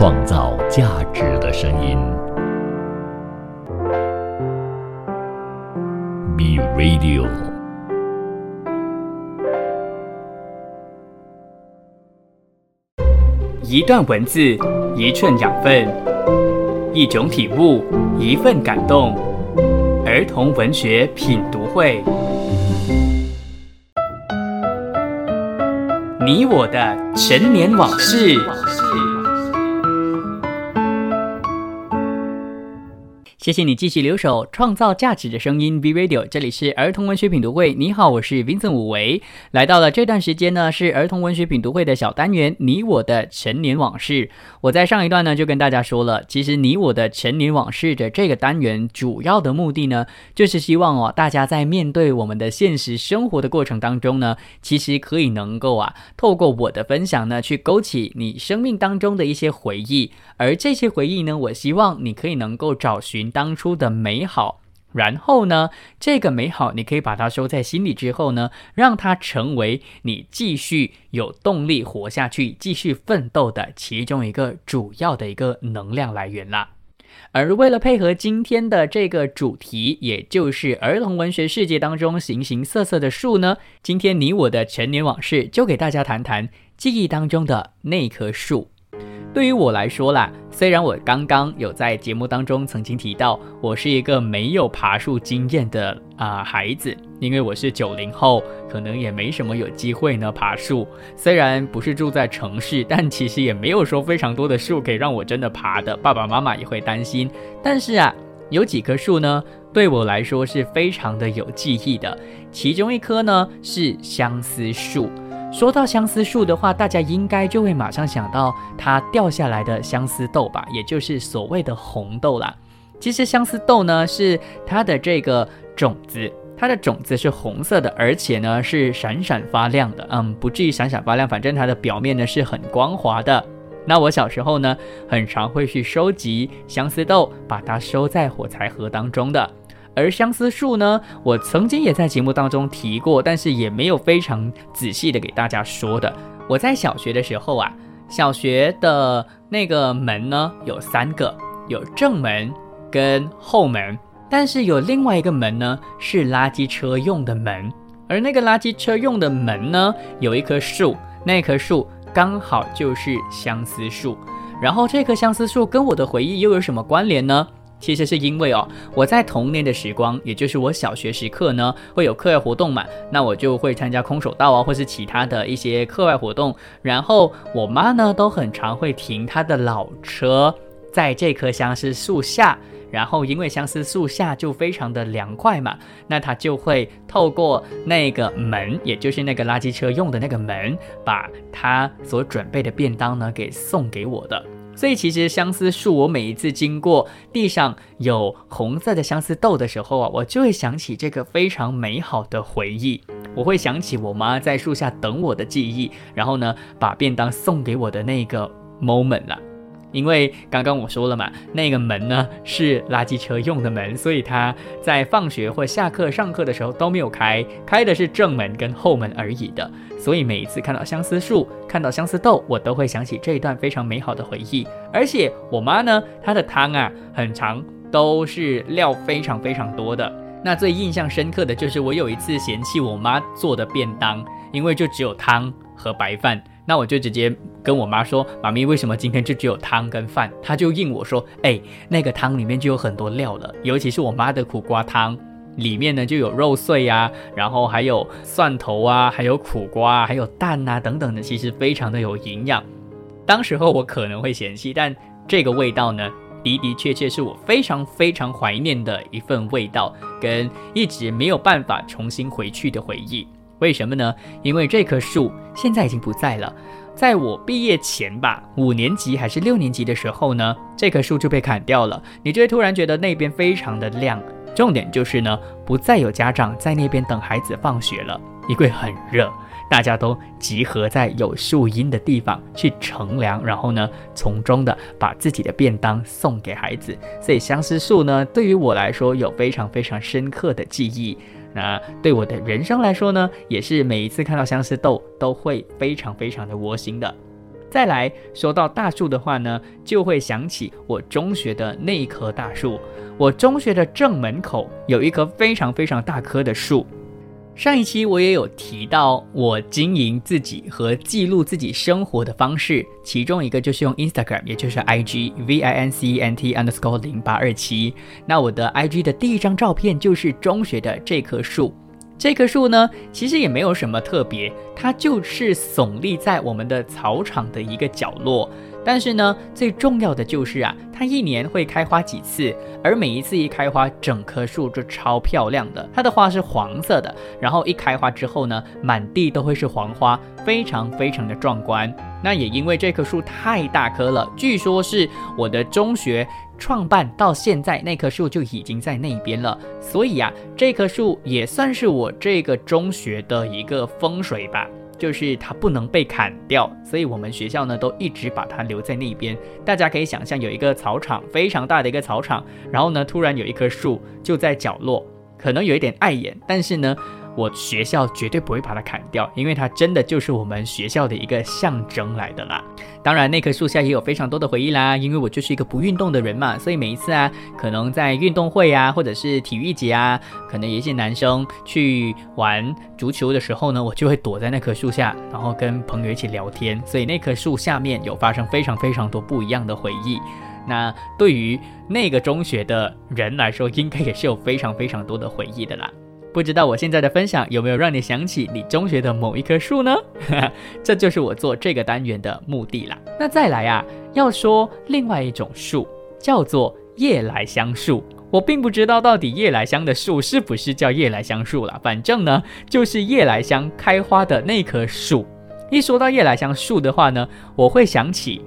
创造价值的声音。B Radio。一段文字，一寸养分，一种体悟，一份感动。儿童文学品读会，你我的陈年往事。谢谢你继续留守，创造价值的声音 B Radio，这里是儿童文学品读会。你好，我是 Vincent 武维。来到了这段时间呢，是儿童文学品读会的小单元，你我的陈年往事。我在上一段呢就跟大家说了，其实你我的陈年往事的这个单元主要的目的呢，就是希望哦大家在面对我们的现实生活的过程当中呢，其实可以能够啊透过我的分享呢，去勾起你生命当中的一些回忆，而这些回忆呢，我希望你可以能够找寻。当初的美好，然后呢，这个美好你可以把它收在心里之后呢，让它成为你继续有动力活下去、继续奋斗的其中一个主要的一个能量来源啦。而为了配合今天的这个主题，也就是儿童文学世界当中形形色色的树呢，今天你我的陈年往事就给大家谈谈记忆当中的那棵树。对于我来说啦，虽然我刚刚有在节目当中曾经提到，我是一个没有爬树经验的啊孩子，因为我是九零后，可能也没什么有机会呢爬树。虽然不是住在城市，但其实也没有说非常多的树可以让我真的爬的，爸爸妈妈也会担心。但是啊，有几棵树呢，对我来说是非常的有记忆的，其中一棵呢是相思树。说到相思树的话，大家应该就会马上想到它掉下来的相思豆吧，也就是所谓的红豆啦。其实相思豆呢是它的这个种子，它的种子是红色的，而且呢是闪闪发亮的。嗯，不至于闪闪发亮，反正它的表面呢是很光滑的。那我小时候呢，很常会去收集相思豆，把它收在火柴盒当中的。而相思树呢，我曾经也在节目当中提过，但是也没有非常仔细的给大家说的。我在小学的时候啊，小学的那个门呢有三个，有正门跟后门，但是有另外一个门呢是垃圾车用的门，而那个垃圾车用的门呢有一棵树，那棵树刚好就是相思树。然后这棵相思树跟我的回忆又有什么关联呢？其实是因为哦，我在童年的时光，也就是我小学时刻呢，会有课外活动嘛，那我就会参加空手道啊，或是其他的一些课外活动。然后我妈呢，都很常会停她的老车在这棵相思树下，然后因为相思树下就非常的凉快嘛，那她就会透过那个门，也就是那个垃圾车用的那个门，把她所准备的便当呢给送给我的。所以其实相思树，我每一次经过地上有红色的相思豆的时候啊，我就会想起这个非常美好的回忆。我会想起我妈在树下等我的记忆，然后呢，把便当送给我的那个 moment 了。因为刚刚我说了嘛，那个门呢是垃圾车用的门，所以它在放学或下课、上课的时候都没有开，开的是正门跟后门而已的。所以每一次看到相思树、看到相思豆，我都会想起这一段非常美好的回忆。而且我妈呢，她的汤啊很长，都是料非常非常多的。那最印象深刻的就是我有一次嫌弃我妈做的便当，因为就只有汤和白饭。那我就直接跟我妈说：“妈咪，为什么今天就只有汤跟饭？”她就应我说：“哎，那个汤里面就有很多料了，尤其是我妈的苦瓜汤，里面呢就有肉碎呀，然后还有蒜头啊，还有苦瓜，还有蛋啊等等的，其实非常的有营养。当时候我可能会嫌弃，但这个味道呢，的的确确是我非常非常怀念的一份味道，跟一直没有办法重新回去的回忆。”为什么呢？因为这棵树现在已经不在了。在我毕业前吧，五年级还是六年级的时候呢，这棵树就被砍掉了。你就会突然觉得那边非常的亮。重点就是呢，不再有家长在那边等孩子放学了，因为很热，大家都集合在有树荫的地方去乘凉，然后呢，从中的把自己的便当送给孩子。所以相思树呢，对于我来说有非常非常深刻的记忆。那对我的人生来说呢，也是每一次看到相思豆都会非常非常的窝心的。再来说到大树的话呢，就会想起我中学的那一棵大树。我中学的正门口有一棵非常非常大棵的树。上一期我也有提到我经营自己和记录自己生活的方式，其中一个就是用 Instagram，也就是 IG V I N C E N T underscore 零八二七。那我的 IG 的第一张照片就是中学的这棵树。这棵树呢，其实也没有什么特别，它就是耸立在我们的草场的一个角落。但是呢，最重要的就是啊，它一年会开花几次，而每一次一开花，整棵树就超漂亮的。它的花是黄色的，然后一开花之后呢，满地都会是黄花，非常非常的壮观。那也因为这棵树太大棵了，据说是我的中学。创办到现在，那棵树就已经在那边了，所以啊，这棵树也算是我这个中学的一个风水吧，就是它不能被砍掉，所以我们学校呢都一直把它留在那边。大家可以想象，有一个草场，非常大的一个草场，然后呢，突然有一棵树就在角落，可能有一点碍眼，但是呢。我学校绝对不会把它砍掉，因为它真的就是我们学校的一个象征来的啦。当然，那棵树下也有非常多的回忆啦，因为我就是一个不运动的人嘛，所以每一次啊，可能在运动会啊，或者是体育节啊，可能有一些男生去玩足球的时候呢，我就会躲在那棵树下，然后跟朋友一起聊天。所以那棵树下面有发生非常非常多不一样的回忆。那对于那个中学的人来说，应该也是有非常非常多的回忆的啦。不知道我现在的分享有没有让你想起你中学的某一棵树呢？这就是我做这个单元的目的啦。那再来啊，要说另外一种树叫做夜来香树。我并不知道到底夜来香的树是不是叫夜来香树了，反正呢，就是夜来香开花的那棵树。一说到夜来香树的话呢，我会想起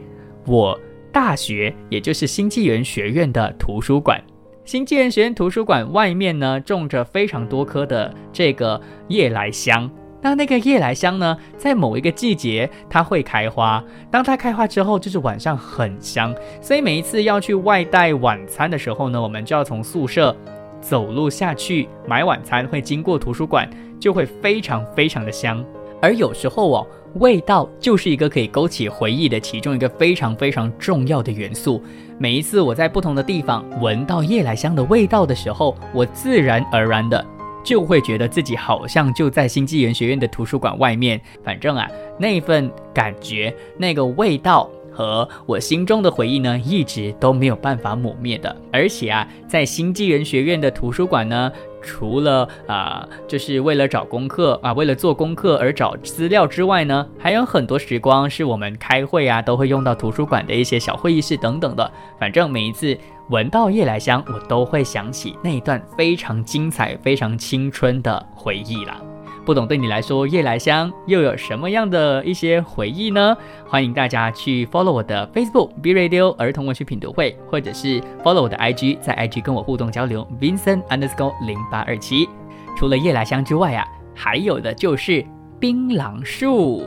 我大学，也就是新纪元学院的图书馆。新纪元学院图书馆外面呢，种着非常多棵的这个夜来香。那那个夜来香呢，在某一个季节它会开花。当它开花之后，就是晚上很香。所以每一次要去外带晚餐的时候呢，我们就要从宿舍走路下去买晚餐，会经过图书馆，就会非常非常的香。而有时候哦。味道就是一个可以勾起回忆的其中一个非常非常重要的元素。每一次我在不同的地方闻到夜来香的味道的时候，我自然而然的就会觉得自己好像就在新纪元学院的图书馆外面。反正啊，那份感觉、那个味道和我心中的回忆呢，一直都没有办法抹灭的。而且啊，在新纪元学院的图书馆呢。除了啊，就是为了找功课啊，为了做功课而找资料之外呢，还有很多时光是我们开会啊，都会用到图书馆的一些小会议室等等的。反正每一次闻到夜来香，我都会想起那一段非常精彩、非常青春的回忆了。不懂对你来说，夜来香又有什么样的一些回忆呢？欢迎大家去 follow 我的 Facebook B Radio 儿童文学品读会，或者是 follow 我的 IG，在 IG 跟我互动交流。Vincent underscore 零八二七。除了夜来香之外啊，还有的就是槟榔树。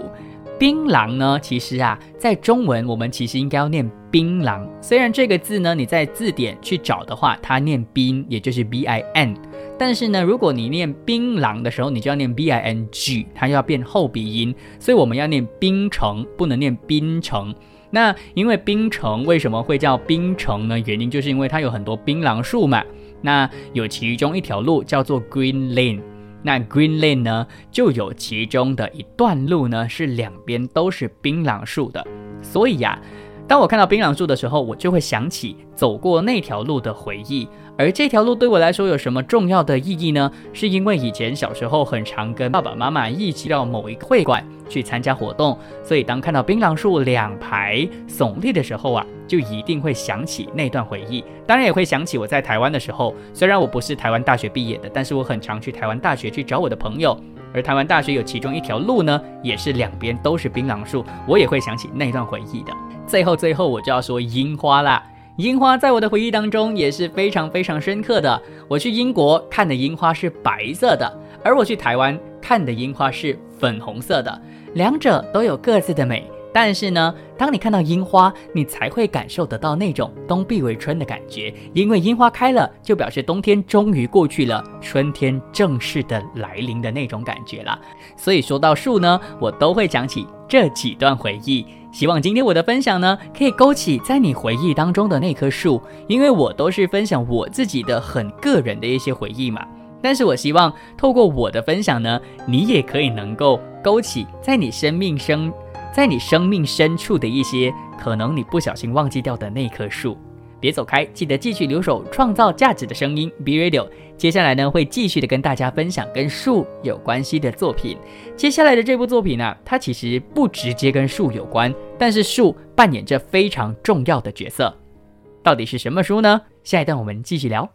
槟榔呢，其实啊，在中文我们其实应该要念槟榔。虽然这个字呢，你在字典去找的话，它念槟，也就是 B I N。但是呢，如果你念槟榔的时候，你就要念 b i n g，它要变后鼻音，所以我们要念槟城，不能念槟城。那因为槟城为什么会叫槟城呢？原因就是因为它有很多槟榔树嘛。那有其中一条路叫做 Green Lane，那 Green Lane 呢，就有其中的一段路呢是两边都是槟榔树的。所以呀，当我看到槟榔树的时候，我就会想起走过那条路的回忆。而这条路对我来说有什么重要的意义呢？是因为以前小时候很常跟爸爸妈妈一起到某一个会馆去参加活动，所以当看到槟榔树两排耸立的时候啊，就一定会想起那段回忆。当然也会想起我在台湾的时候，虽然我不是台湾大学毕业的，但是我很常去台湾大学去找我的朋友。而台湾大学有其中一条路呢，也是两边都是槟榔树，我也会想起那段回忆的。最后最后我就要说樱花啦。樱花在我的回忆当中也是非常非常深刻的。我去英国看的樱花是白色的，而我去台湾看的樱花是粉红色的，两者都有各自的美，但是呢，当你看到樱花，你才会感受得到那种冬必为春的感觉，因为樱花开了，就表示冬天终于过去了，春天正式的来临的那种感觉了。所以说到树呢，我都会讲起这几段回忆。希望今天我的分享呢，可以勾起在你回忆当中的那棵树，因为我都是分享我自己的很个人的一些回忆嘛。但是我希望透过我的分享呢，你也可以能够勾起在你生命生。在你生命深处的一些可能你不小心忘记掉的那棵树，别走开，记得继续留守创造价值的声音 B Radio。接下来呢，会继续的跟大家分享跟树有关系的作品。接下来的这部作品呢，它其实不直接跟树有关，但是树扮演着非常重要的角色。到底是什么书呢？下一段我们继续聊。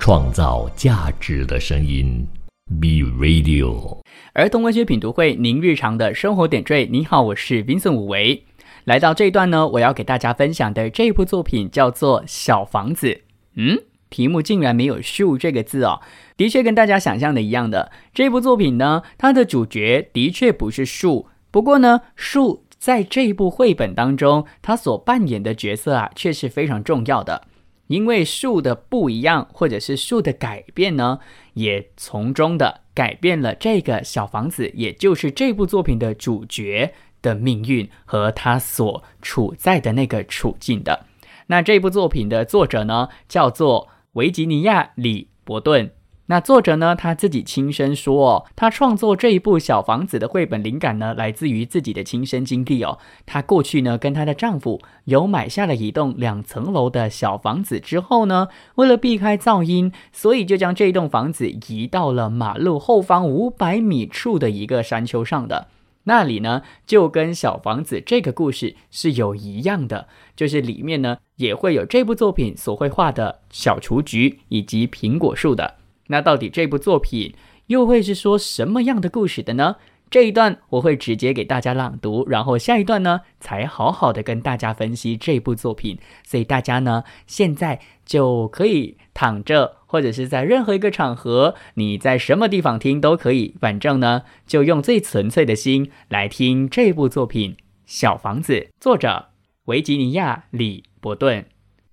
创造价值的声音 B Radio。儿童文学品读会，您日常的生活点缀。你好，我是 Vincent 武维。来到这一段呢，我要给大家分享的这部作品叫做《小房子》。嗯，题目竟然没有“树”这个字哦。的确跟大家想象的一样的，这部作品呢，它的主角的确不是树。不过呢，树在这一部绘本当中，它所扮演的角色啊，却是非常重要的。因为树的不一样，或者是树的改变呢，也从中的改变了这个小房子，也就是这部作品的主角的命运和他所处在的那个处境的。那这部作品的作者呢，叫做维吉尼亚·里伯顿。那作者呢，他自己亲身说哦，他创作这一部小房子的绘本灵感呢，来自于自己的亲身经历哦。她过去呢，跟她的丈夫有买下了一栋两层楼的小房子之后呢，为了避开噪音，所以就将这栋房子移到了马路后方五百米处的一个山丘上的。那里呢，就跟小房子这个故事是有一样的，就是里面呢也会有这部作品所绘画的小雏菊以及苹果树的。那到底这部作品又会是说什么样的故事的呢？这一段我会直接给大家朗读，然后下一段呢才好好的跟大家分析这部作品。所以大家呢现在就可以躺着，或者是在任何一个场合，你在什么地方听都可以，反正呢就用最纯粹的心来听这部作品《小房子》，作者维吉尼亚·李伯顿，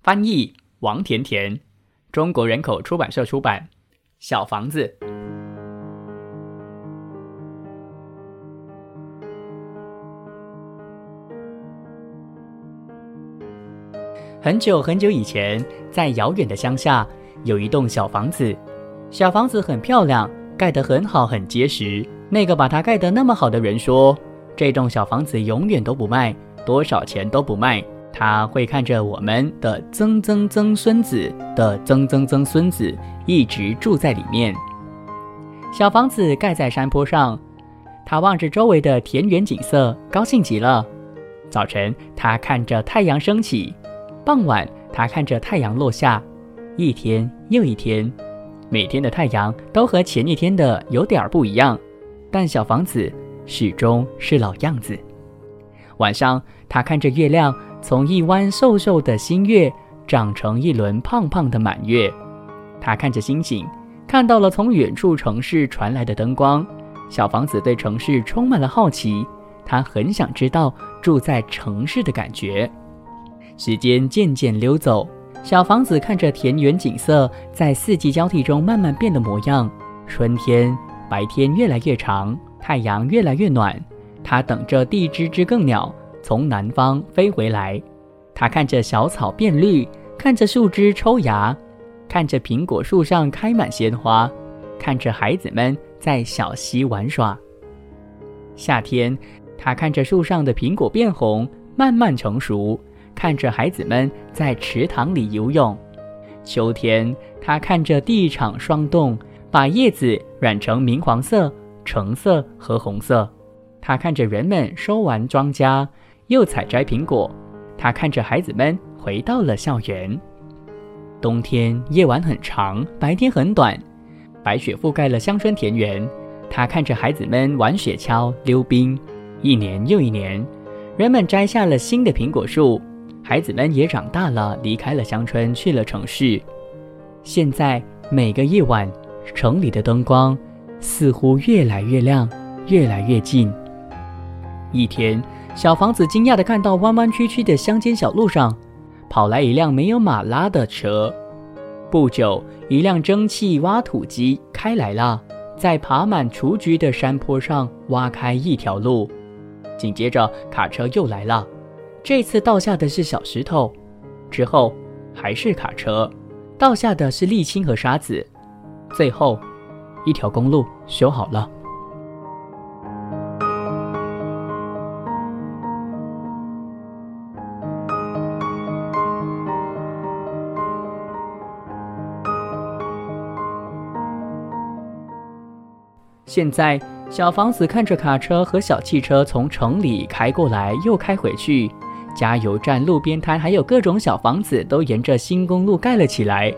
翻译王甜甜，中国人口出版社出版。小房子。很久很久以前，在遥远的乡下，有一栋小房子。小房子很漂亮，盖得很好，很结实。那个把它盖得那么好的人说：“这栋小房子永远都不卖，多少钱都不卖。”他会看着我们的曾曾曾孙子的曾曾曾孙子一直住在里面。小房子盖在山坡上，他望着周围的田园景色，高兴极了。早晨，他看着太阳升起；傍晚，他看着太阳落下。一天又一天，每天的太阳都和前一天的有点不一样，但小房子始终是老样子。晚上，他看着月亮。从一弯瘦瘦的新月长成一轮胖胖的满月，他看着星星，看到了从远处城市传来的灯光。小房子对城市充满了好奇，他很想知道住在城市的感觉。时间渐渐溜走，小房子看着田园景色在四季交替中慢慢变的模样。春天，白天越来越长，太阳越来越暖。他等着第一只知更鸟。从南方飞回来，他看着小草变绿，看着树枝抽芽，看着苹果树上开满鲜花，看着孩子们在小溪玩耍。夏天，他看着树上的苹果变红，慢慢成熟，看着孩子们在池塘里游泳。秋天，他看着地场霜冻，把叶子染成明黄色、橙色和红色。他看着人们收完庄稼。又采摘苹果，他看着孩子们回到了校园。冬天夜晚很长，白天很短，白雪覆盖了乡村田园。他看着孩子们玩雪橇、溜冰。一年又一年，人们摘下了新的苹果树，孩子们也长大了，离开了乡村，去了城市。现在每个夜晚，城里的灯光似乎越来越亮，越来越近。一天，小房子惊讶地看到弯弯曲曲的乡间小路上，跑来一辆没有马拉的车。不久，一辆蒸汽挖土机开来了，在爬满雏菊的山坡上挖开一条路。紧接着，卡车又来了，这次倒下的是小石头，之后还是卡车，倒下的是沥青和沙子，最后，一条公路修好了。现在，小房子看着卡车和小汽车从城里开过来又开回去，加油站、路边摊还有各种小房子都沿着新公路盖了起来。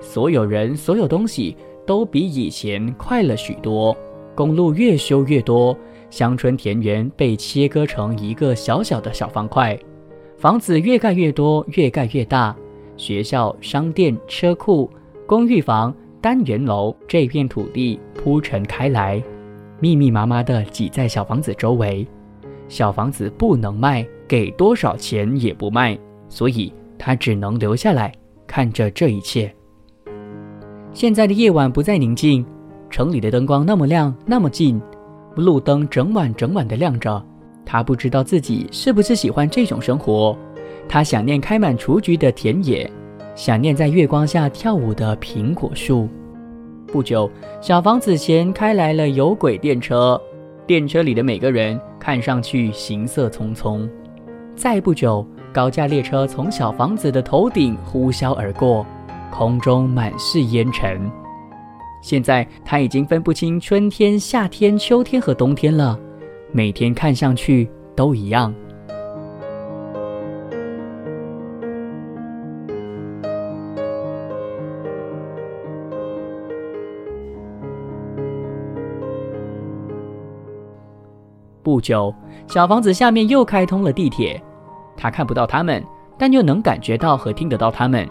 所有人、所有东西都比以前快了许多。公路越修越多，乡村田园被切割成一个小小的小方块，房子越盖越多，越盖越大。学校、商店、车库、公寓房。单元楼这片土地铺陈开来，密密麻麻地挤在小房子周围。小房子不能卖，给多少钱也不卖，所以他只能留下来看着这一切。现在的夜晚不再宁静，城里的灯光那么亮，那么近，路灯整晚整晚地亮着。他不知道自己是不是喜欢这种生活。他想念开满雏菊的田野。想念在月光下跳舞的苹果树。不久，小房子前开来了有轨电车，电车里的每个人看上去行色匆匆。再不久，高架列车从小房子的头顶呼啸而过，空中满是烟尘。现在他已经分不清春天、夏天、秋天和冬天了，每天看上去都一样。不久，小房子下面又开通了地铁。他看不到他们，但又能感觉到和听得到他们。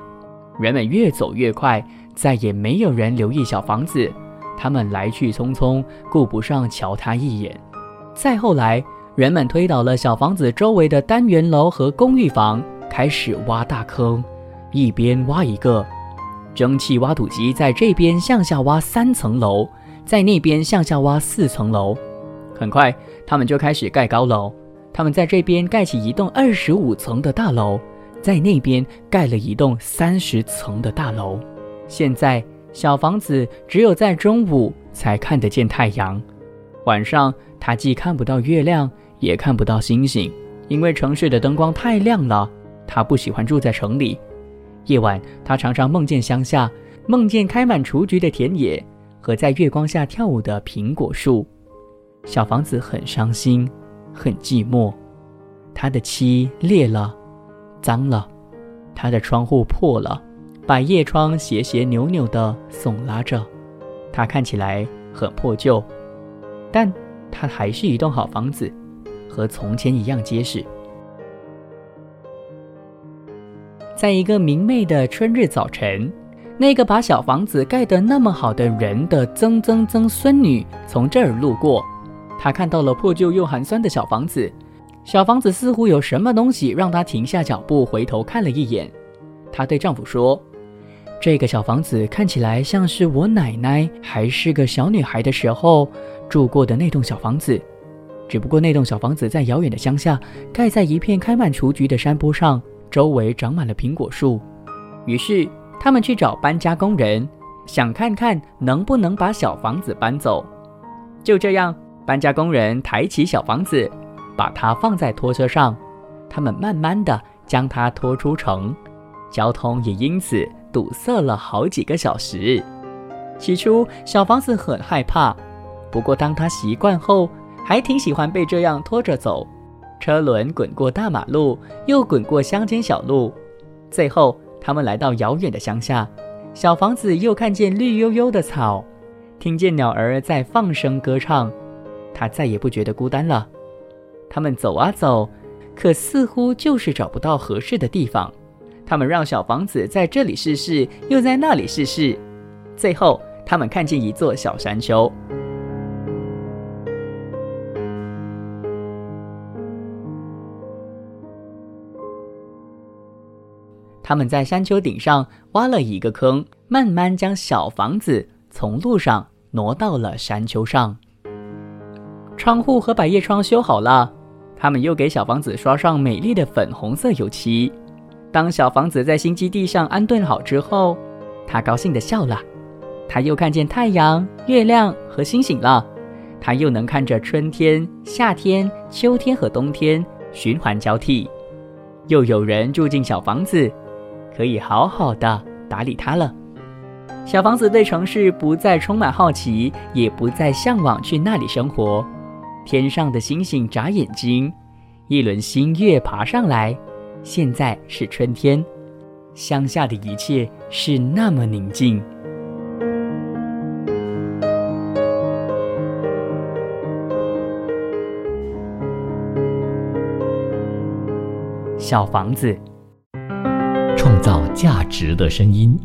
人们越走越快，再也没有人留意小房子。他们来去匆匆，顾不上瞧他一眼。再后来，人们推倒了小房子周围的单元楼和公寓房，开始挖大坑，一边挖一个。蒸汽挖土机在这边向下挖三层楼，在那边向下挖四层楼。很快。他们就开始盖高楼，他们在这边盖起一栋二十五层的大楼，在那边盖了一栋三十层的大楼。现在小房子只有在中午才看得见太阳，晚上他既看不到月亮，也看不到星星，因为城市的灯光太亮了。他不喜欢住在城里，夜晚他常常梦见乡下，梦见开满雏菊的田野和在月光下跳舞的苹果树。小房子很伤心，很寂寞。他的漆裂了，脏了；他的窗户破了，百叶窗斜斜扭扭地耸拉着。他看起来很破旧，但他还是一栋好房子，和从前一样结实。在一个明媚的春日早晨，那个把小房子盖得那么好的人的曾曾曾孙女从这儿路过。她看到了破旧又寒酸的小房子，小房子似乎有什么东西让她停下脚步，回头看了一眼。她对丈夫说：“这个小房子看起来像是我奶奶还是个小女孩的时候住过的那栋小房子，只不过那栋小房子在遥远的乡下，盖在一片开满雏菊的山坡上，周围长满了苹果树。”于是他们去找搬家工人，想看看能不能把小房子搬走。就这样。搬家工人抬起小房子，把它放在拖车上。他们慢慢地将它拖出城，交通也因此堵塞了好几个小时。起初，小房子很害怕，不过当他习惯后，还挺喜欢被这样拖着走。车轮滚过大马路，又滚过乡间小路，最后他们来到遥远的乡下。小房子又看见绿油油的草，听见鸟儿在放声歌唱。他再也不觉得孤单了。他们走啊走可似乎就是找不到合适的地方。他们让小房子在这里试试又在那里试试。最后他们看见一座小山丘。他们在山丘顶上挖了一个坑慢慢将小房子从路上挪到了山丘上。窗户和百叶窗修好了，他们又给小房子刷上美丽的粉红色油漆。当小房子在新基地上安顿好之后，他高兴地笑了。他又看见太阳、月亮和星星了。他又能看着春天、夏天、秋天和冬天循环交替。又有人住进小房子，可以好好的打理它了。小房子对城市不再充满好奇，也不再向往去那里生活。天上的星星眨眼睛，一轮新月爬上来。现在是春天，乡下的一切是那么宁静。小房子，创造价值的声音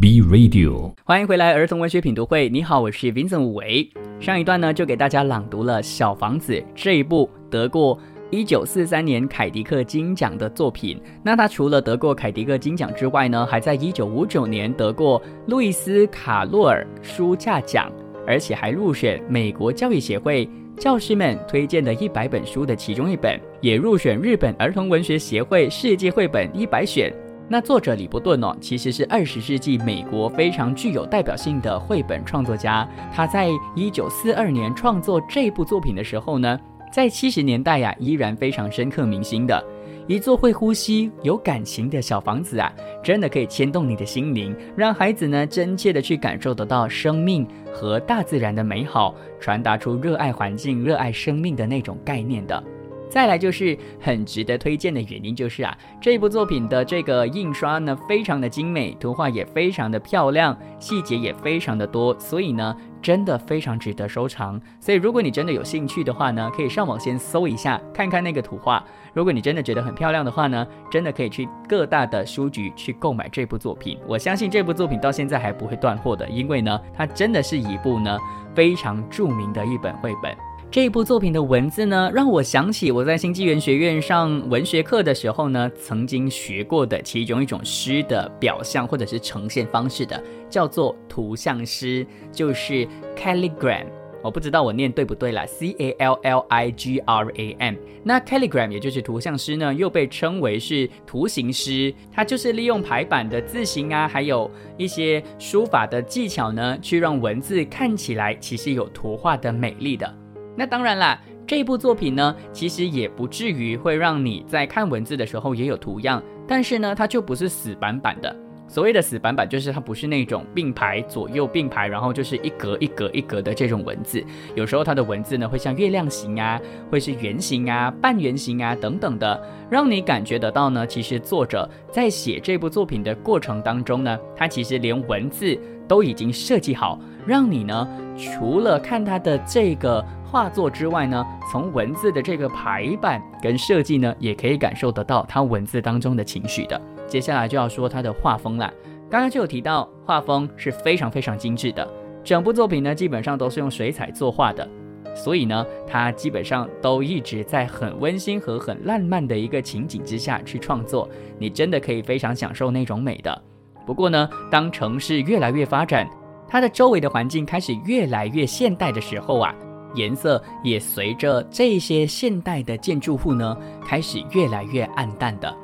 ，B Radio。欢迎回来，儿童文学品读会。你好，我是 Vincent 武维。上一段呢，就给大家朗读了《小房子》这一部得过一九四三年凯迪克金奖的作品。那他除了得过凯迪克金奖之外呢，还在一九五九年得过路易斯卡洛尔书架奖，而且还入选美国教育协会教师们推荐的一百本书的其中一本，也入选日本儿童文学协会世界绘本一百选。那作者李伯顿哦，其实是二十世纪美国非常具有代表性的绘本创作家。他在一九四二年创作这部作品的时候呢，在七十年代呀，依然非常深刻民心的。一座会呼吸、有感情的小房子啊，真的可以牵动你的心灵，让孩子呢真切的去感受得到生命和大自然的美好，传达出热爱环境、热爱生命的那种概念的。再来就是很值得推荐的原因，就是啊，这部作品的这个印刷呢非常的精美，图画也非常的漂亮，细节也非常的多，所以呢真的非常值得收藏。所以如果你真的有兴趣的话呢，可以上网先搜一下，看看那个图画。如果你真的觉得很漂亮的话呢，真的可以去各大的书局去购买这部作品。我相信这部作品到现在还不会断货的，因为呢它真的是一部呢非常著名的一本绘本。这部作品的文字呢，让我想起我在新纪元学院上文学课的时候呢，曾经学过的其中一种诗的表象或者是呈现方式的，叫做图像诗，就是 calligram。我不知道我念对不对啦 c A L L I G R A M。那 calligram 也就是图像诗呢，又被称为是图形诗，它就是利用排版的字形啊，还有一些书法的技巧呢，去让文字看起来其实有图画的美丽的。那当然啦，这部作品呢，其实也不至于会让你在看文字的时候也有图样，但是呢，它就不是死板板的。所谓的死板板，就是它不是那种并排左右并排，然后就是一格一格一格的这种文字。有时候它的文字呢，会像月亮形啊，会是圆形啊、半圆形啊等等的，让你感觉得到呢，其实作者在写这部作品的过程当中呢，他其实连文字都已经设计好，让你呢，除了看他的这个。画作之外呢，从文字的这个排版跟设计呢，也可以感受得到它文字当中的情绪的。接下来就要说它的画风了。刚刚就有提到，画风是非常非常精致的。整部作品呢，基本上都是用水彩作画的，所以呢，它基本上都一直在很温馨和很浪漫的一个情景之下去创作。你真的可以非常享受那种美的。不过呢，当城市越来越发展，它的周围的环境开始越来越现代的时候啊。颜色也随着这些现代的建筑物呢，开始越来越暗淡的。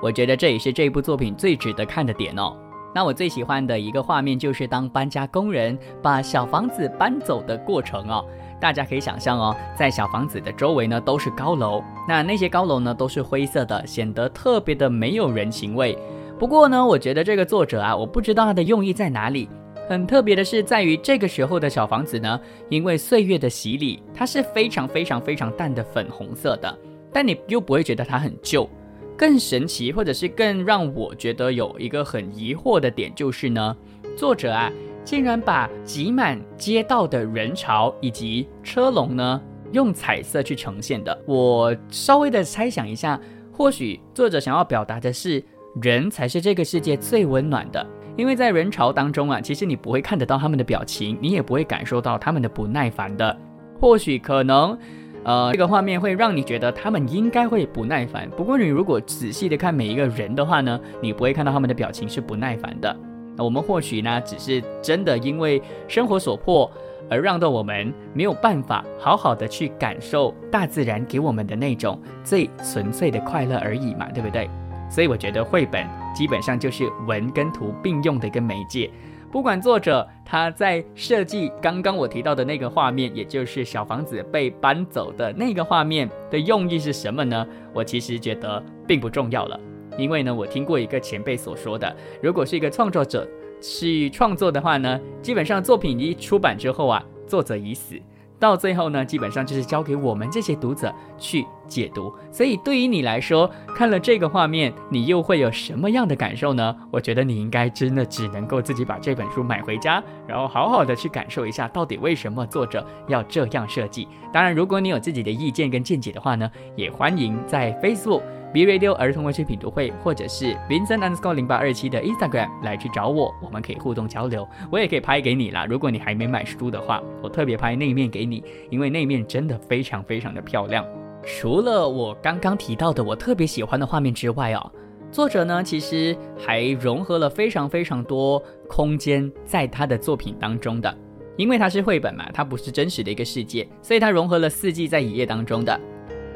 我觉得这也是这部作品最值得看的点哦。那我最喜欢的一个画面就是当搬家工人把小房子搬走的过程哦。大家可以想象哦，在小房子的周围呢都是高楼，那那些高楼呢都是灰色的，显得特别的没有人情味。不过呢，我觉得这个作者啊，我不知道他的用意在哪里。很特别的是，在于这个时候的小房子呢，因为岁月的洗礼，它是非常非常非常淡的粉红色的，但你又不会觉得它很旧。更神奇，或者是更让我觉得有一个很疑惑的点，就是呢，作者啊，竟然把挤满街道的人潮以及车龙呢，用彩色去呈现的。我稍微的猜想一下，或许作者想要表达的是，人才是这个世界最温暖的。因为在人潮当中啊，其实你不会看得到他们的表情，你也不会感受到他们的不耐烦的。或许可能，呃，这个画面会让你觉得他们应该会不耐烦。不过你如果仔细的看每一个人的话呢，你不会看到他们的表情是不耐烦的。那我们或许呢，只是真的因为生活所迫，而让到我们没有办法好好的去感受大自然给我们的那种最纯粹的快乐而已嘛，对不对？所以我觉得绘本基本上就是文跟图并用的一个媒介。不管作者他在设计刚刚我提到的那个画面，也就是小房子被搬走的那个画面的用意是什么呢？我其实觉得并不重要了，因为呢，我听过一个前辈所说的，如果是一个创作者去创作的话呢，基本上作品一出版之后啊，作者已死。到最后呢，基本上就是交给我们这些读者去解读。所以对于你来说，看了这个画面，你又会有什么样的感受呢？我觉得你应该真的只能够自己把这本书买回家，然后好好的去感受一下，到底为什么作者要这样设计。当然，如果你有自己的意见跟见解的话呢，也欢迎在 Facebook。B Radio 儿童文学品读会，或者是 Vincent Underscore 零八二七的 Instagram 来去找我，我们可以互动交流。我也可以拍给你啦，如果你还没买书的话，我特别拍那一面给你，因为那一面真的非常非常的漂亮。除了我刚刚提到的我特别喜欢的画面之外哦，作者呢其实还融合了非常非常多空间在他的作品当中的，因为它是绘本嘛，它不是真实的一个世界，所以它融合了四季在一页当中的。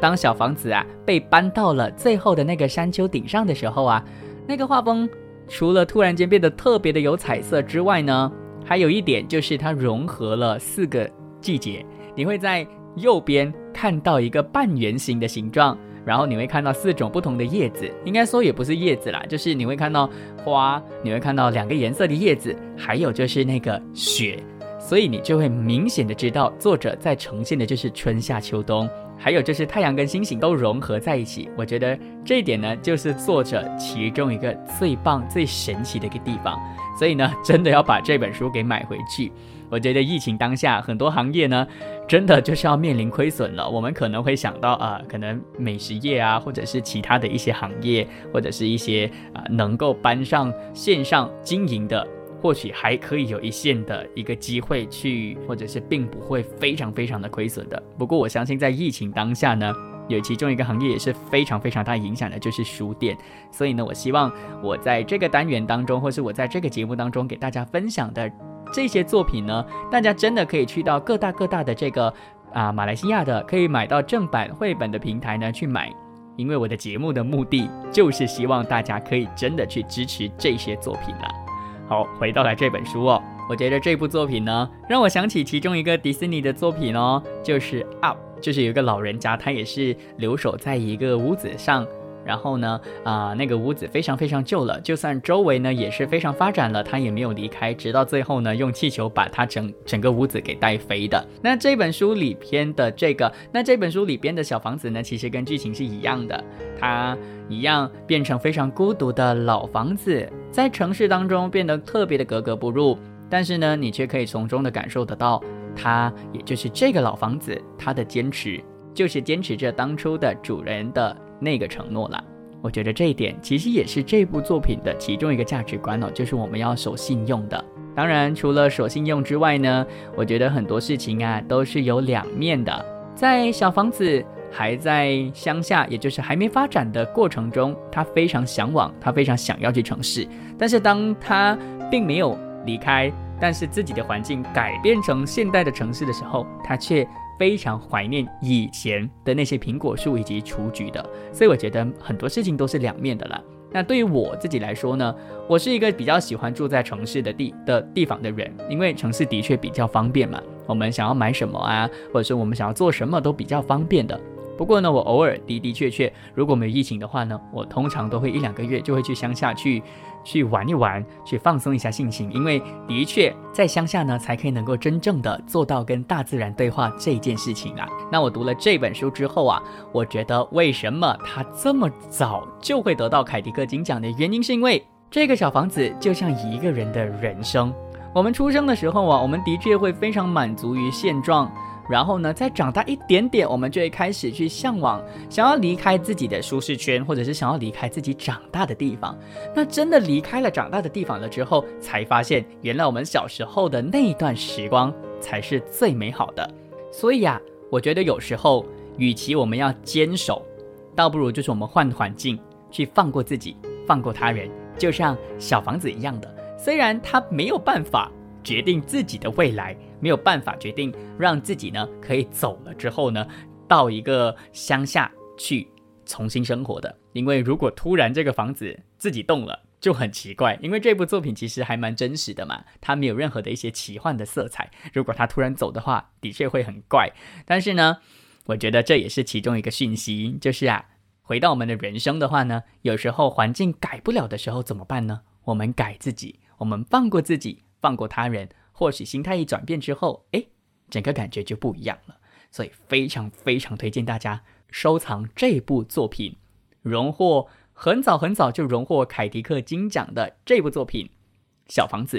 当小房子啊被搬到了最后的那个山丘顶上的时候啊，那个画风除了突然间变得特别的有彩色之外呢，还有一点就是它融合了四个季节。你会在右边看到一个半圆形的形状，然后你会看到四种不同的叶子，应该说也不是叶子啦，就是你会看到花，你会看到两个颜色的叶子，还有就是那个雪，所以你就会明显的知道作者在呈现的就是春夏秋冬。还有就是太阳跟星星都融合在一起，我觉得这一点呢，就是作者其中一个最棒、最神奇的一个地方。所以呢，真的要把这本书给买回去。我觉得疫情当下，很多行业呢，真的就是要面临亏损了。我们可能会想到啊，可能美食业啊，或者是其他的一些行业，或者是一些啊能够搬上线上经营的。或许还可以有一线的一个机会去，或者是并不会非常非常的亏损的。不过我相信在疫情当下呢，有其中一个行业也是非常非常大影响的，就是书店。所以呢，我希望我在这个单元当中，或是我在这个节目当中给大家分享的这些作品呢，大家真的可以去到各大各大的这个啊马来西亚的可以买到正版绘本的平台呢去买，因为我的节目的目的就是希望大家可以真的去支持这些作品了。好，回到了这本书哦，我觉得这部作品呢，让我想起其中一个迪士尼的作品哦，就是《Up》，就是有一个老人家，他也是留守在一个屋子上。然后呢，啊，那个屋子非常非常旧了，就算周围呢也是非常发展了，他也没有离开，直到最后呢，用气球把他整整个屋子给带飞的。那这本书里边的这个，那这本书里边的小房子呢，其实跟剧情是一样的，它一样变成非常孤独的老房子，在城市当中变得特别的格格不入，但是呢，你却可以从中的感受得到，他也就是这个老房子，他的坚持就是坚持着当初的主人的。那个承诺了，我觉得这一点其实也是这部作品的其中一个价值观哦，就是我们要守信用的。当然，除了守信用之外呢，我觉得很多事情啊都是有两面的。在小房子还在乡下，也就是还没发展的过程中，他非常向往，他非常想要去城市。但是当他并没有离开，但是自己的环境改变成现代的城市的时候，他却。非常怀念以前的那些苹果树以及雏菊的，所以我觉得很多事情都是两面的啦。那对于我自己来说呢，我是一个比较喜欢住在城市的地的地方的人，因为城市的确比较方便嘛。我们想要买什么啊，或者说我们想要做什么都比较方便的。不过呢，我偶尔的的确确，如果没有疫情的话呢，我通常都会一两个月就会去乡下去。去玩一玩，去放松一下心情，因为的确在乡下呢，才可以能够真正的做到跟大自然对话这件事情啊。那我读了这本书之后啊，我觉得为什么他这么早就会得到凯迪克金奖的原因，是因为这个小房子就像一个人的人生。我们出生的时候啊，我们的确会非常满足于现状。然后呢，再长大一点点，我们就会开始去向往，想要离开自己的舒适圈，或者是想要离开自己长大的地方。那真的离开了长大的地方了之后，才发现原来我们小时候的那段时光才是最美好的。所以呀，我觉得有时候，与其我们要坚守，倒不如就是我们换环境，去放过自己，放过他人，就像小房子一样的。虽然他没有办法决定自己的未来，没有办法决定让自己呢可以走了之后呢，到一个乡下去重新生活的。因为如果突然这个房子自己动了，就很奇怪。因为这部作品其实还蛮真实的嘛，它没有任何的一些奇幻的色彩。如果他突然走的话，的确会很怪。但是呢，我觉得这也是其中一个讯息，就是啊，回到我们的人生的话呢，有时候环境改不了的时候怎么办呢？我们改自己。我们放过自己，放过他人，或许心态一转变之后，哎，整个感觉就不一样了。所以非常非常推荐大家收藏这部作品，荣获很早很早就荣获凯迪克金奖的这部作品《小房子》。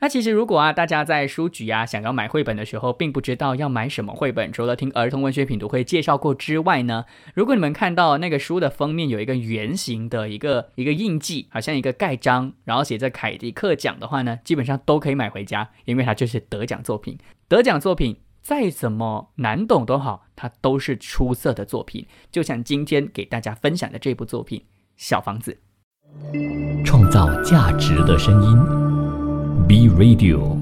那其实，如果啊，大家在书局啊想要买绘本的时候，并不知道要买什么绘本，除了听儿童文学品读会介绍过之外呢，如果你们看到那个书的封面有一个圆形的一个一个印记，好像一个盖章，然后写着凯迪克奖的话呢，基本上都可以买回家，因为它就是得奖作品。得奖作品再怎么难懂都好，它都是出色的作品。就像今天给大家分享的这部作品《小房子》，创造价值的声音。B Radio，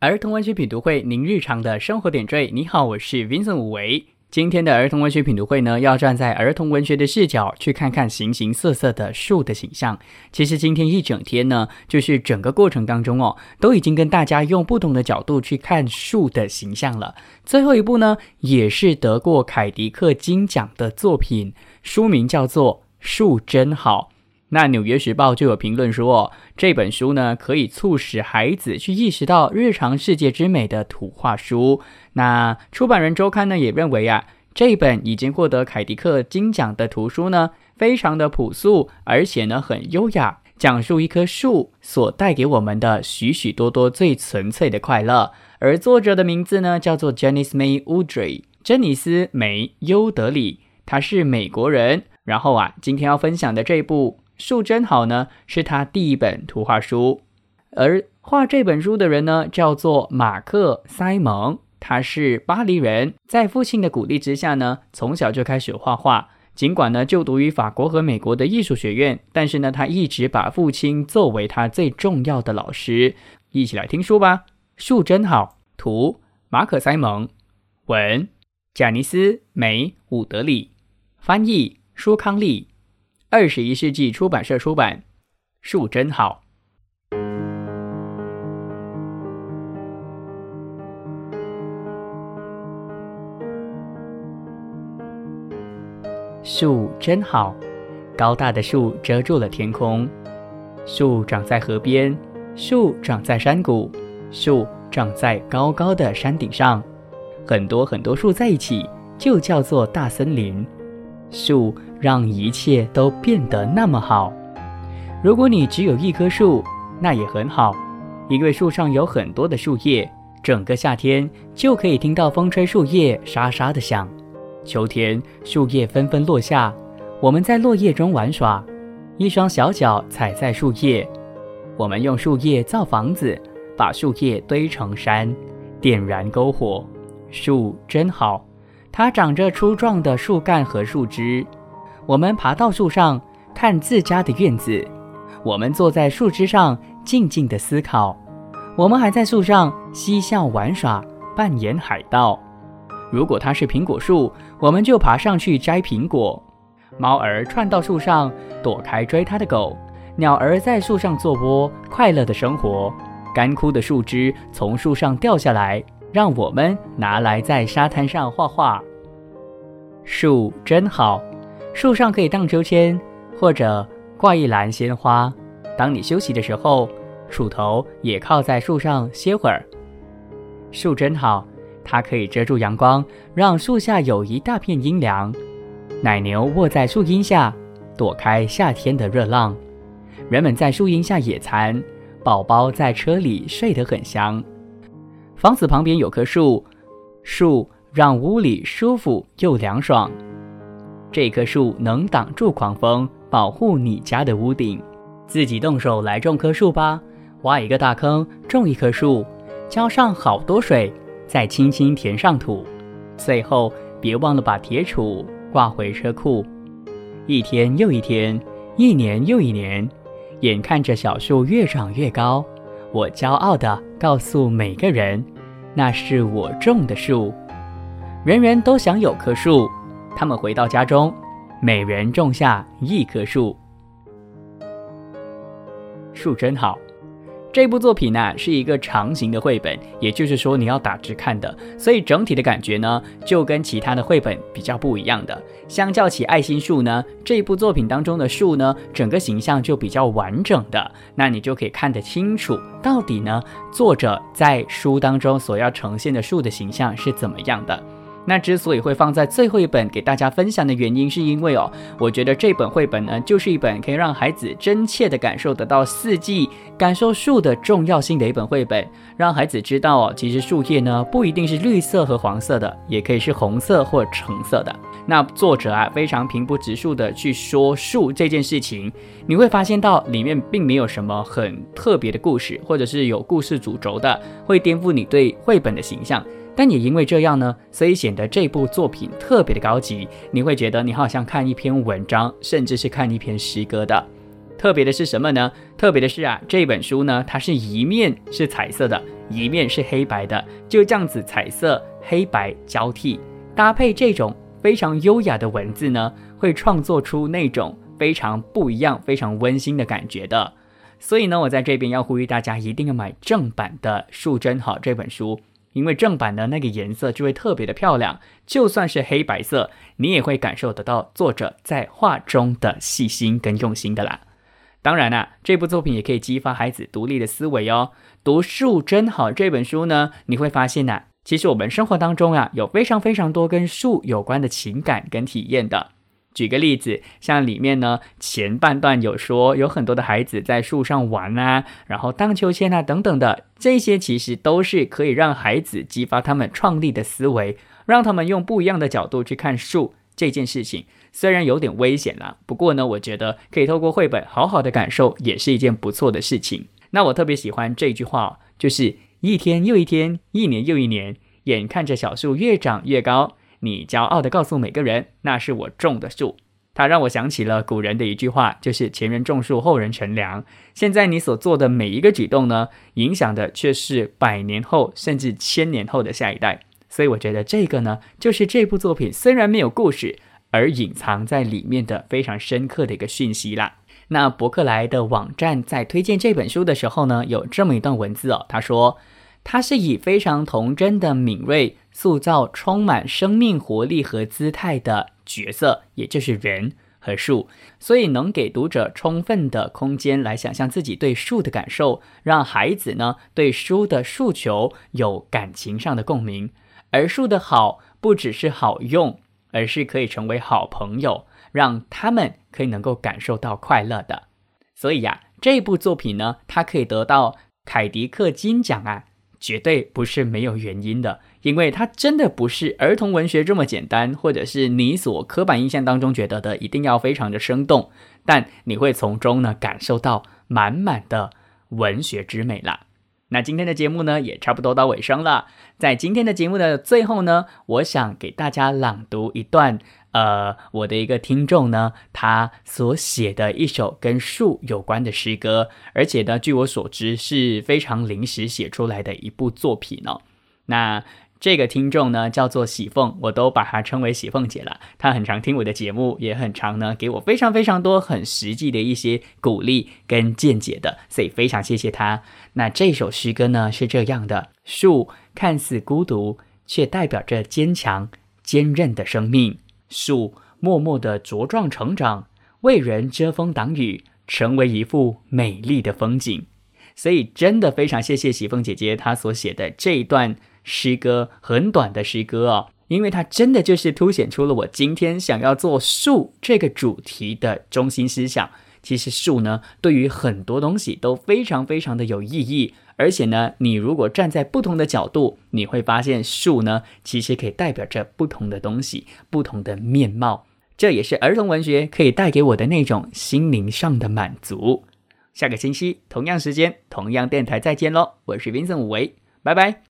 儿童文学品读会，您日常的生活点缀。你好，我是 Vincent 武维。今天的儿童文学品读会呢，要站在儿童文学的视角去看看形形色色的树的形象。其实今天一整天呢，就是整个过程当中哦，都已经跟大家用不同的角度去看树的形象了。最后一部呢，也是得过凯迪克金奖的作品，书名叫做《树真好》。那《纽约时报》就有评论说，这本书呢可以促使孩子去意识到日常世界之美的图画书。那出版人周刊呢也认为啊，这本已经获得凯迪克金奖的图书呢，非常的朴素，而且呢很优雅，讲述一棵树所带给我们的许许多多最纯粹的快乐。而作者的名字呢叫做 Janice May Woodry，珍妮斯·梅·优德里，他是美国人。然后啊，今天要分享的这部。树真好呢，是他第一本图画书，而画这本书的人呢，叫做马克·塞蒙，他是巴黎人，在父亲的鼓励之下呢，从小就开始画画。尽管呢就读于法国和美国的艺术学院，但是呢，他一直把父亲作为他最重要的老师。一起来听书吧。树真好，图马可·塞蒙，文贾尼斯·梅·伍德里，翻译舒康利。二十一世纪出版社出版，树真好。树真好，高大的树遮住了天空。树长在河边，树长在山谷，树长在高高的山顶上。很多很多树在一起，就叫做大森林。树。让一切都变得那么好。如果你只有一棵树，那也很好，因为树上有很多的树叶，整个夏天就可以听到风吹树叶沙沙的响。秋天树叶纷纷落下，我们在落叶中玩耍，一双小脚踩在树叶。我们用树叶造房子，把树叶堆成山，点燃篝火。树真好，它长着粗壮的树干和树枝。我们爬到树上看自家的院子，我们坐在树枝上静静的思考，我们还在树上嬉笑玩耍，扮演海盗。如果它是苹果树，我们就爬上去摘苹果。猫儿窜到树上躲开追它的狗，鸟儿在树上做窝，快乐的生活。干枯的树枝从树上掉下来，让我们拿来在沙滩上画画。树真好。树上可以荡秋千，或者挂一篮鲜花。当你休息的时候，树头也靠在树上歇会儿。树真好，它可以遮住阳光，让树下有一大片阴凉。奶牛卧在树荫下，躲开夏天的热浪。人们在树荫下野餐，宝宝在车里睡得很香。房子旁边有棵树，树让屋里舒服又凉爽。这棵树能挡住狂风，保护你家的屋顶。自己动手来种棵树吧，挖一个大坑，种一棵树，浇上好多水，再轻轻填上土，最后别忘了把铁杵挂回车库。一天又一天，一年又一年，眼看着小树越长越高，我骄傲的告诉每个人：“那是我种的树。”人人都想有棵树，他们回到家中，每人种下一棵树。树真好。这部作品呢是一个长形的绘本，也就是说你要打直看的，所以整体的感觉呢就跟其他的绘本比较不一样的。相较起爱心树呢，这部作品当中的树呢，整个形象就比较完整的，那你就可以看得清楚，到底呢作者在书当中所要呈现的树的形象是怎么样的。那之所以会放在最后一本给大家分享的原因，是因为哦，我觉得这本绘本呢，就是一本可以让孩子真切的感受得到四季、感受树的重要性的一本绘本，让孩子知道哦，其实树叶呢不一定是绿色和黄色的，也可以是红色或橙色的。那作者啊，非常平铺直述的去说树这件事情，你会发现到里面并没有什么很特别的故事，或者是有故事主轴的，会颠覆你对绘本的形象。但也因为这样呢，所以显得这部作品特别的高级。你会觉得你好像看一篇文章，甚至是看一篇诗歌的。特别的是什么呢？特别的是啊，这本书呢，它是一面是彩色的，一面是黑白的，就这样子彩色黑白交替搭配，这种非常优雅的文字呢，会创作出那种非常不一样、非常温馨的感觉的。所以呢，我在这边要呼吁大家一定要买正版的《树真好》这本书。因为正版的那个颜色就会特别的漂亮，就算是黑白色，你也会感受得到作者在画中的细心跟用心的啦。当然啦，这部作品也可以激发孩子独立的思维哦。读《树真好》这本书呢，你会发现呐，其实我们生活当中啊，有非常非常多跟树有关的情感跟体验的。举个例子，像里面呢前半段有说有很多的孩子在树上玩啊，然后荡秋千啊等等的，这些其实都是可以让孩子激发他们创立的思维，让他们用不一样的角度去看树这件事情。虽然有点危险啦，不过呢，我觉得可以透过绘本好好的感受，也是一件不错的事情。那我特别喜欢这句话，就是一天又一天，一年又一年，眼看着小树越长越高。你骄傲地告诉每个人，那是我种的树。它让我想起了古人的一句话，就是前人种树，后人乘凉。现在你所做的每一个举动呢，影响的却是百年后甚至千年后的下一代。所以我觉得这个呢，就是这部作品虽然没有故事，而隐藏在里面的非常深刻的一个讯息啦。那伯克莱的网站在推荐这本书的时候呢，有这么一段文字哦，他说。它是以非常童真的敏锐，塑造充满生命活力和姿态的角色，也就是人和树，所以能给读者充分的空间来想象自己对树的感受，让孩子呢对书的诉求有感情上的共鸣。而树的好不只是好用，而是可以成为好朋友，让他们可以能够感受到快乐的。所以呀，这部作品呢，它可以得到凯迪克金奖啊。绝对不是没有原因的，因为它真的不是儿童文学这么简单，或者是你所刻板印象当中觉得的一定要非常的生动，但你会从中呢感受到满满的文学之美啦。那今天的节目呢也差不多到尾声了，在今天的节目的最后呢，我想给大家朗读一段。呃，我的一个听众呢，他所写的一首跟树有关的诗歌，而且呢，据我所知是非常临时写出来的一部作品哦。那这个听众呢，叫做喜凤，我都把她称为喜凤姐了。她很常听我的节目，也很常呢给我非常非常多很实际的一些鼓励跟见解的，所以非常谢谢她。那这首诗歌呢是这样的：树看似孤独，却代表着坚强、坚韧的生命。树默默地茁壮成长，为人遮风挡雨，成为一幅美丽的风景。所以，真的非常谢谢喜凤姐姐她所写的这一段诗歌，很短的诗歌哦，因为它真的就是凸显出了我今天想要做树这个主题的中心思想。其实，树呢，对于很多东西都非常非常的有意义。而且呢，你如果站在不同的角度，你会发现树呢，其实可以代表着不同的东西，不同的面貌。这也是儿童文学可以带给我的那种心灵上的满足。下个星期同样时间，同样电台再见喽！我是 Vincent 武维，拜拜。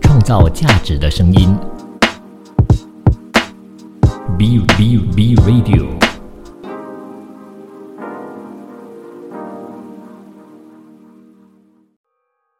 创造价值的声音，B B B Radio。